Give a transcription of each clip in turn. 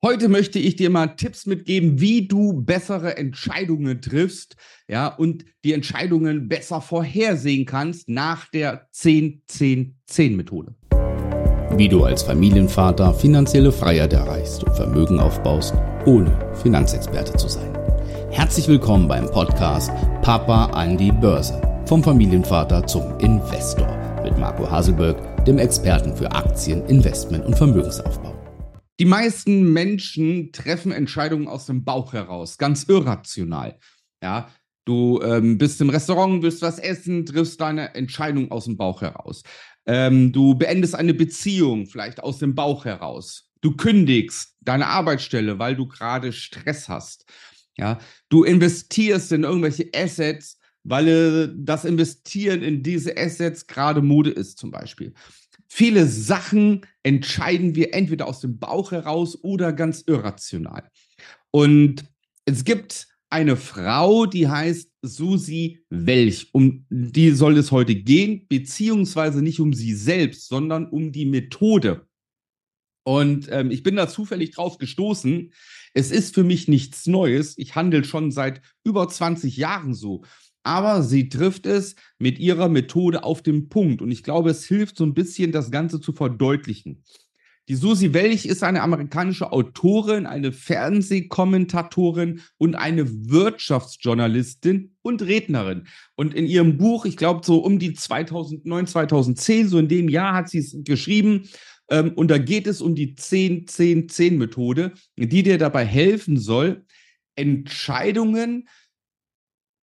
Heute möchte ich dir mal Tipps mitgeben, wie du bessere Entscheidungen triffst, ja, und die Entscheidungen besser vorhersehen kannst nach der 10-10-10-Methode. Wie du als Familienvater finanzielle Freiheit erreichst und Vermögen aufbaust, ohne Finanzexperte zu sein. Herzlich willkommen beim Podcast Papa an die Börse. Vom Familienvater zum Investor mit Marco Haselberg, dem Experten für Aktien, Investment und Vermögensaufbau. Die meisten Menschen treffen Entscheidungen aus dem Bauch heraus, ganz irrational. Ja, du ähm, bist im Restaurant, willst was essen, triffst deine Entscheidung aus dem Bauch heraus. Ähm, du beendest eine Beziehung vielleicht aus dem Bauch heraus. Du kündigst deine Arbeitsstelle, weil du gerade Stress hast. Ja, du investierst in irgendwelche Assets, weil äh, das Investieren in diese Assets gerade Mode ist, zum Beispiel. Viele Sachen entscheiden wir entweder aus dem Bauch heraus oder ganz irrational. Und es gibt eine Frau, die heißt Susi Welch. Um die soll es heute gehen, beziehungsweise nicht um sie selbst, sondern um die Methode. Und ähm, ich bin da zufällig drauf gestoßen. Es ist für mich nichts Neues. Ich handle schon seit über 20 Jahren so aber sie trifft es mit ihrer Methode auf den Punkt. Und ich glaube, es hilft so ein bisschen, das Ganze zu verdeutlichen. Die Susi Welch ist eine amerikanische Autorin, eine Fernsehkommentatorin und eine Wirtschaftsjournalistin und Rednerin. Und in ihrem Buch, ich glaube so um die 2009, 2010, so in dem Jahr hat sie es geschrieben. Ähm, und da geht es um die 10-10-10-Methode, die dir dabei helfen soll, Entscheidungen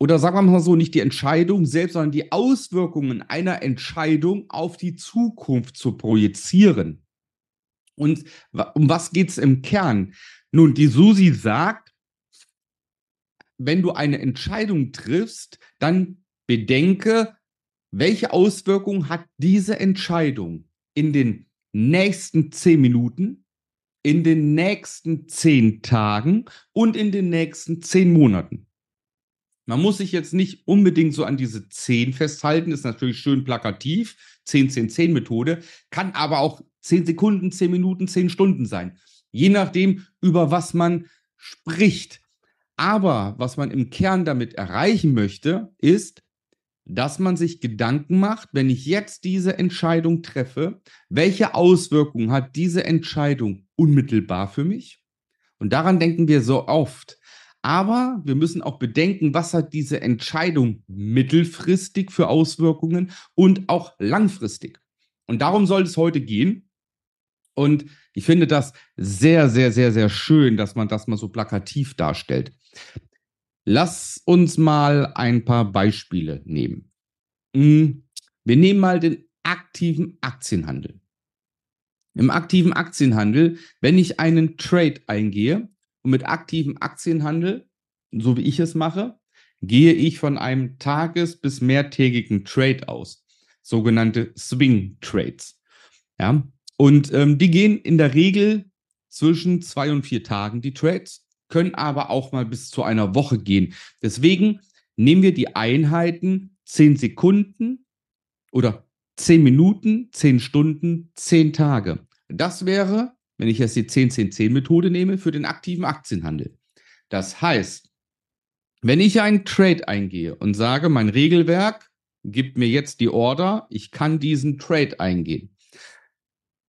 oder sagen wir mal so, nicht die Entscheidung selbst, sondern die Auswirkungen einer Entscheidung auf die Zukunft zu projizieren. Und um was geht es im Kern? Nun, die Susi sagt, wenn du eine Entscheidung triffst, dann bedenke, welche Auswirkungen hat diese Entscheidung in den nächsten zehn Minuten, in den nächsten zehn Tagen und in den nächsten zehn Monaten. Man muss sich jetzt nicht unbedingt so an diese 10 festhalten, ist natürlich schön plakativ, 10-10-10-Methode, kann aber auch 10 Sekunden, 10 Minuten, 10 Stunden sein. Je nachdem, über was man spricht. Aber was man im Kern damit erreichen möchte, ist, dass man sich Gedanken macht, wenn ich jetzt diese Entscheidung treffe, welche Auswirkungen hat diese Entscheidung unmittelbar für mich? Und daran denken wir so oft. Aber wir müssen auch bedenken, was hat diese Entscheidung mittelfristig für Auswirkungen und auch langfristig. Und darum soll es heute gehen. Und ich finde das sehr, sehr, sehr, sehr schön, dass man das mal so plakativ darstellt. Lass uns mal ein paar Beispiele nehmen. Hm, wir nehmen mal den aktiven Aktienhandel. Im aktiven Aktienhandel, wenn ich einen Trade eingehe, und mit aktivem Aktienhandel, so wie ich es mache, gehe ich von einem tages- bis mehrtägigen Trade aus, sogenannte Swing Trades. Ja, und ähm, die gehen in der Regel zwischen zwei und vier Tagen, die Trades, können aber auch mal bis zu einer Woche gehen. Deswegen nehmen wir die Einheiten zehn Sekunden oder zehn Minuten, zehn Stunden, zehn Tage. Das wäre wenn ich jetzt die 10-10-10-Methode nehme, für den aktiven Aktienhandel. Das heißt, wenn ich einen Trade eingehe und sage, mein Regelwerk gibt mir jetzt die Order, ich kann diesen Trade eingehen,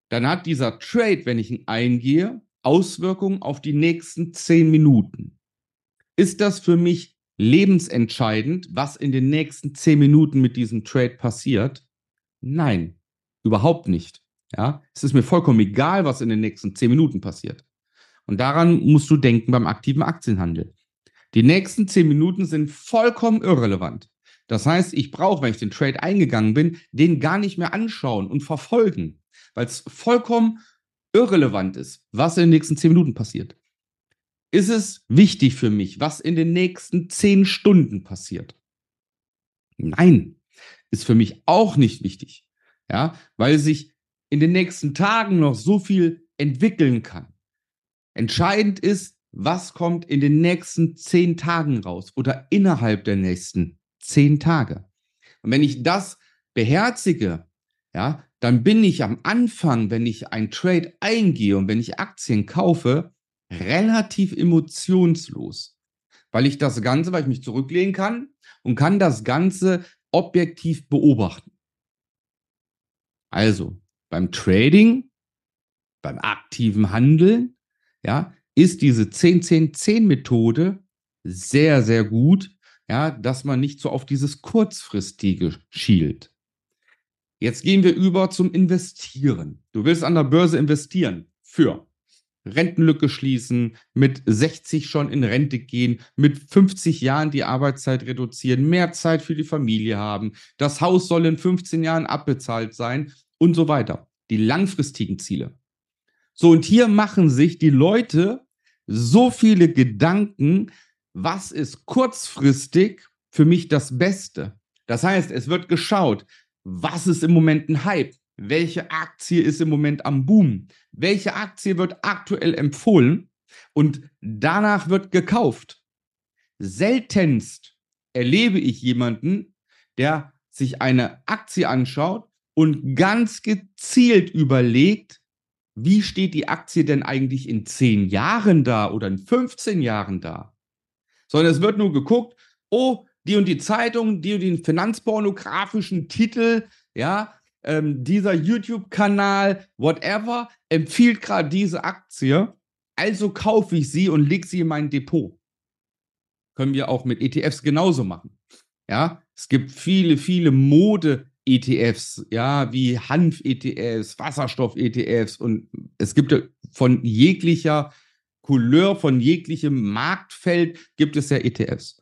dann hat dieser Trade, wenn ich ihn eingehe, Auswirkungen auf die nächsten 10 Minuten. Ist das für mich lebensentscheidend, was in den nächsten 10 Minuten mit diesem Trade passiert? Nein, überhaupt nicht. Ja, es ist mir vollkommen egal, was in den nächsten zehn Minuten passiert. Und daran musst du denken beim aktiven Aktienhandel. Die nächsten zehn Minuten sind vollkommen irrelevant. Das heißt, ich brauche, wenn ich den Trade eingegangen bin, den gar nicht mehr anschauen und verfolgen, weil es vollkommen irrelevant ist, was in den nächsten zehn Minuten passiert. Ist es wichtig für mich, was in den nächsten zehn Stunden passiert? Nein, ist für mich auch nicht wichtig. Ja, weil sich in den nächsten Tagen noch so viel entwickeln kann. Entscheidend ist, was kommt in den nächsten zehn Tagen raus oder innerhalb der nächsten zehn Tage. Und wenn ich das beherzige, ja, dann bin ich am Anfang, wenn ich ein Trade eingehe und wenn ich Aktien kaufe, relativ emotionslos, weil ich das Ganze, weil ich mich zurücklehnen kann und kann das Ganze objektiv beobachten. Also beim Trading, beim aktiven Handeln, ja, ist diese 10-10-10-Methode sehr, sehr gut, ja, dass man nicht so auf dieses kurzfristige schielt. Jetzt gehen wir über zum Investieren. Du willst an der Börse investieren für Rentenlücke schließen, mit 60 schon in Rente gehen, mit 50 Jahren die Arbeitszeit reduzieren, mehr Zeit für die Familie haben, das Haus soll in 15 Jahren abbezahlt sein und so weiter. Die langfristigen Ziele. So, und hier machen sich die Leute so viele Gedanken, was ist kurzfristig für mich das Beste? Das heißt, es wird geschaut, was ist im Moment ein Hype? welche Aktie ist im Moment am Boom, welche Aktie wird aktuell empfohlen und danach wird gekauft. Seltenst erlebe ich jemanden, der sich eine Aktie anschaut und ganz gezielt überlegt, wie steht die Aktie denn eigentlich in 10 Jahren da oder in 15 Jahren da? Sondern es wird nur geguckt, oh, die und die Zeitung, die und den finanzpornografischen Titel, ja, ähm, dieser YouTube-Kanal, whatever, empfiehlt gerade diese Aktie. Also kaufe ich sie und lege sie in mein Depot. Können wir auch mit ETFs genauso machen. Ja, es gibt viele, viele Mode-ETFs, ja, wie Hanf-ETFs, Wasserstoff-ETFs und es gibt von jeglicher Couleur, von jeglichem Marktfeld gibt es ja ETFs.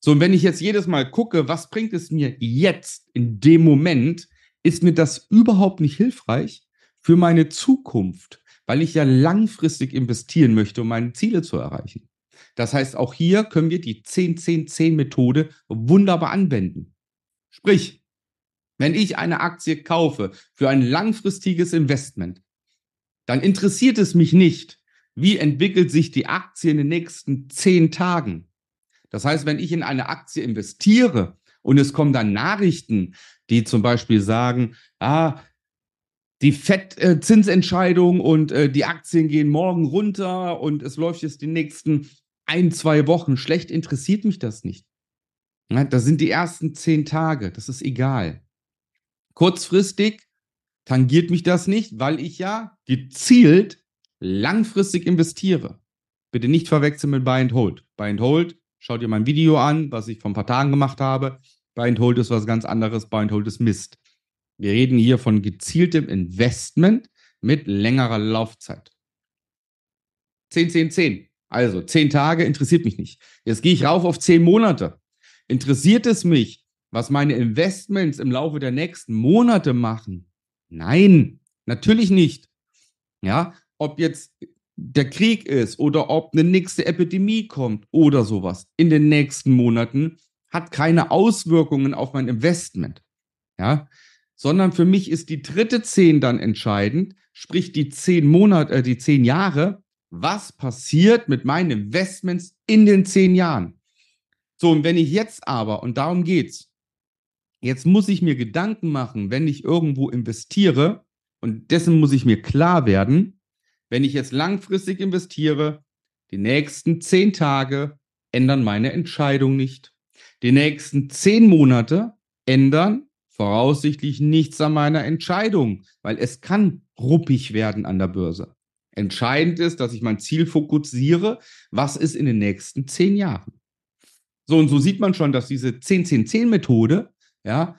So, und wenn ich jetzt jedes Mal gucke, was bringt es mir jetzt in dem Moment, ist mir das überhaupt nicht hilfreich für meine Zukunft, weil ich ja langfristig investieren möchte, um meine Ziele zu erreichen. Das heißt, auch hier können wir die 10-10-10-Methode wunderbar anwenden. Sprich, wenn ich eine Aktie kaufe für ein langfristiges Investment, dann interessiert es mich nicht, wie entwickelt sich die Aktie in den nächsten zehn Tagen. Das heißt, wenn ich in eine Aktie investiere und es kommen dann Nachrichten, die zum Beispiel sagen, ah, die FED-Zinsentscheidung und äh, die Aktien gehen morgen runter und es läuft jetzt die nächsten ein, zwei Wochen schlecht, interessiert mich das nicht. Das sind die ersten zehn Tage, das ist egal. Kurzfristig tangiert mich das nicht, weil ich ja gezielt langfristig investiere. Bitte nicht verwechseln mit Buy and Hold. Buy and Hold, schaut ihr mein Video an, was ich vor ein paar Tagen gemacht habe. Buy and Hold ist was ganz anderes, Buy and Hold ist Mist. Wir reden hier von gezieltem Investment mit längerer Laufzeit. 10, 10, 10. Also 10 Tage interessiert mich nicht. Jetzt gehe ich rauf auf 10 Monate. Interessiert es mich, was meine Investments im Laufe der nächsten Monate machen? Nein, natürlich nicht. Ja, ob jetzt der Krieg ist oder ob eine nächste Epidemie kommt oder sowas in den nächsten Monaten, hat keine Auswirkungen auf mein Investment. Ja, sondern für mich ist die dritte zehn dann entscheidend, sprich die zehn Monate, äh, die zehn Jahre. Was passiert mit meinen Investments in den zehn Jahren? So, und wenn ich jetzt aber, und darum geht's, jetzt muss ich mir Gedanken machen, wenn ich irgendwo investiere, und dessen muss ich mir klar werden, wenn ich jetzt langfristig investiere, die nächsten zehn Tage ändern meine Entscheidung nicht. Die nächsten zehn Monate ändern voraussichtlich nichts an meiner Entscheidung, weil es kann ruppig werden an der Börse. Entscheidend ist, dass ich mein Ziel fokussiere, was ist in den nächsten zehn Jahren. So, und so sieht man schon, dass diese 10-10-10-Methode, ja,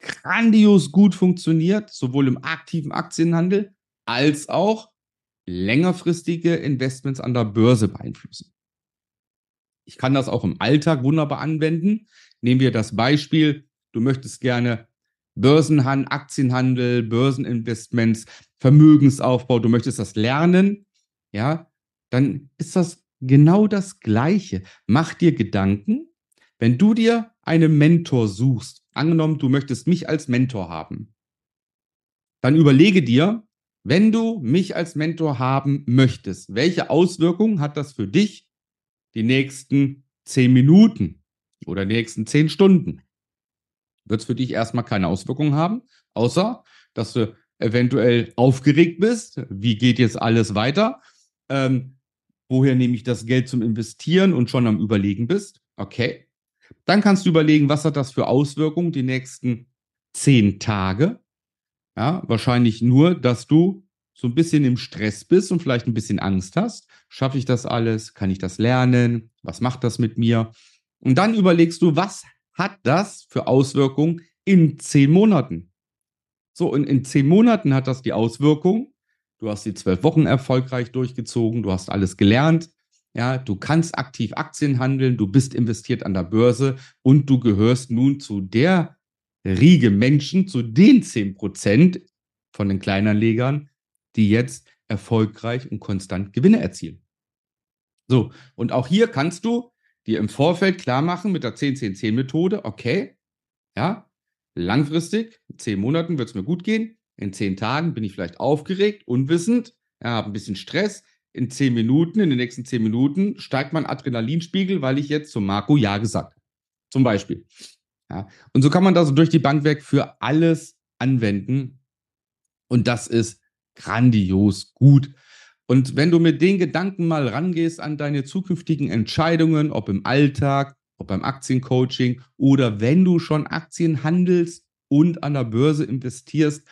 grandios gut funktioniert, sowohl im aktiven Aktienhandel als auch längerfristige Investments an der Börse beeinflussen. Ich kann das auch im Alltag wunderbar anwenden. Nehmen wir das Beispiel, du möchtest gerne Börsenhandel, Aktienhandel, Börseninvestments, Vermögensaufbau, du möchtest das lernen, ja, dann ist das genau das Gleiche. Mach dir Gedanken, wenn du dir einen Mentor suchst, angenommen, du möchtest mich als Mentor haben, dann überlege dir, wenn du mich als Mentor haben möchtest, welche Auswirkungen hat das für dich die nächsten zehn Minuten oder die nächsten zehn Stunden. Wird es für dich erstmal keine Auswirkungen haben, außer dass du eventuell aufgeregt bist. Wie geht jetzt alles weiter? Ähm, woher nehme ich das Geld zum Investieren und schon am Überlegen bist, okay, dann kannst du überlegen, was hat das für Auswirkungen die nächsten zehn Tage. Ja, wahrscheinlich nur, dass du so ein bisschen im Stress bist und vielleicht ein bisschen Angst hast. Schaffe ich das alles? Kann ich das lernen? Was macht das mit mir? Und dann überlegst du, was hat das für Auswirkungen in zehn Monaten? So, und in zehn Monaten hat das die Auswirkung, du hast die zwölf Wochen erfolgreich durchgezogen, du hast alles gelernt, ja, du kannst aktiv Aktien handeln, du bist investiert an der Börse und du gehörst nun zu der Riege Menschen, zu den 10% von den Kleinanlegern, die jetzt erfolgreich und konstant Gewinne erzielen. So, und auch hier kannst du dir im Vorfeld klar machen mit der 10-10-10-Methode, okay, ja, langfristig, in 10 Monaten wird es mir gut gehen, in 10 Tagen bin ich vielleicht aufgeregt, unwissend, ja, habe ein bisschen Stress, in 10 Minuten, in den nächsten 10 Minuten steigt mein Adrenalinspiegel, weil ich jetzt zum Marco Ja gesagt habe. Zum Beispiel. Ja, und so kann man das durch die Bank weg für alles anwenden. Und das ist grandios gut. Und wenn du mit den Gedanken mal rangehst an deine zukünftigen Entscheidungen, ob im Alltag, ob beim Aktiencoaching oder wenn du schon Aktien handelst und an der Börse investierst,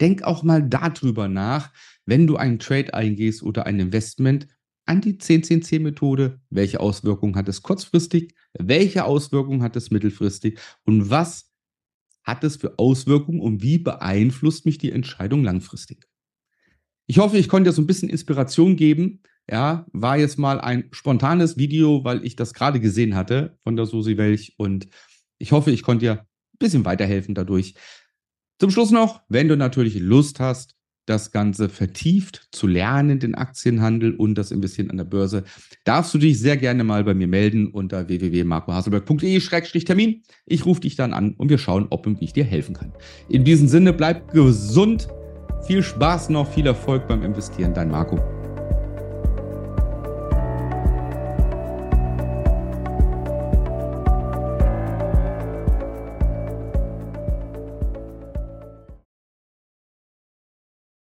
denk auch mal darüber nach, wenn du einen Trade eingehst oder ein Investment, an die 10-10-10-Methode. Welche Auswirkungen hat es kurzfristig? Welche Auswirkungen hat es mittelfristig? Und was hat es für Auswirkungen und wie beeinflusst mich die Entscheidung langfristig? Ich hoffe, ich konnte dir so ein bisschen Inspiration geben. Ja, war jetzt mal ein spontanes Video, weil ich das gerade gesehen hatte von der Susi Welch und ich hoffe, ich konnte dir ein bisschen weiterhelfen dadurch. Zum Schluss noch, wenn du natürlich Lust hast, das Ganze vertieft zu lernen, den Aktienhandel und das Investieren an der Börse, darfst du dich sehr gerne mal bei mir melden unter www.marcohaselberg.de-termin. Ich rufe dich dann an und wir schauen, ob und wie ich dir helfen kann. In diesem Sinne, bleib gesund, viel Spaß noch, viel Erfolg beim Investieren, dein Marco.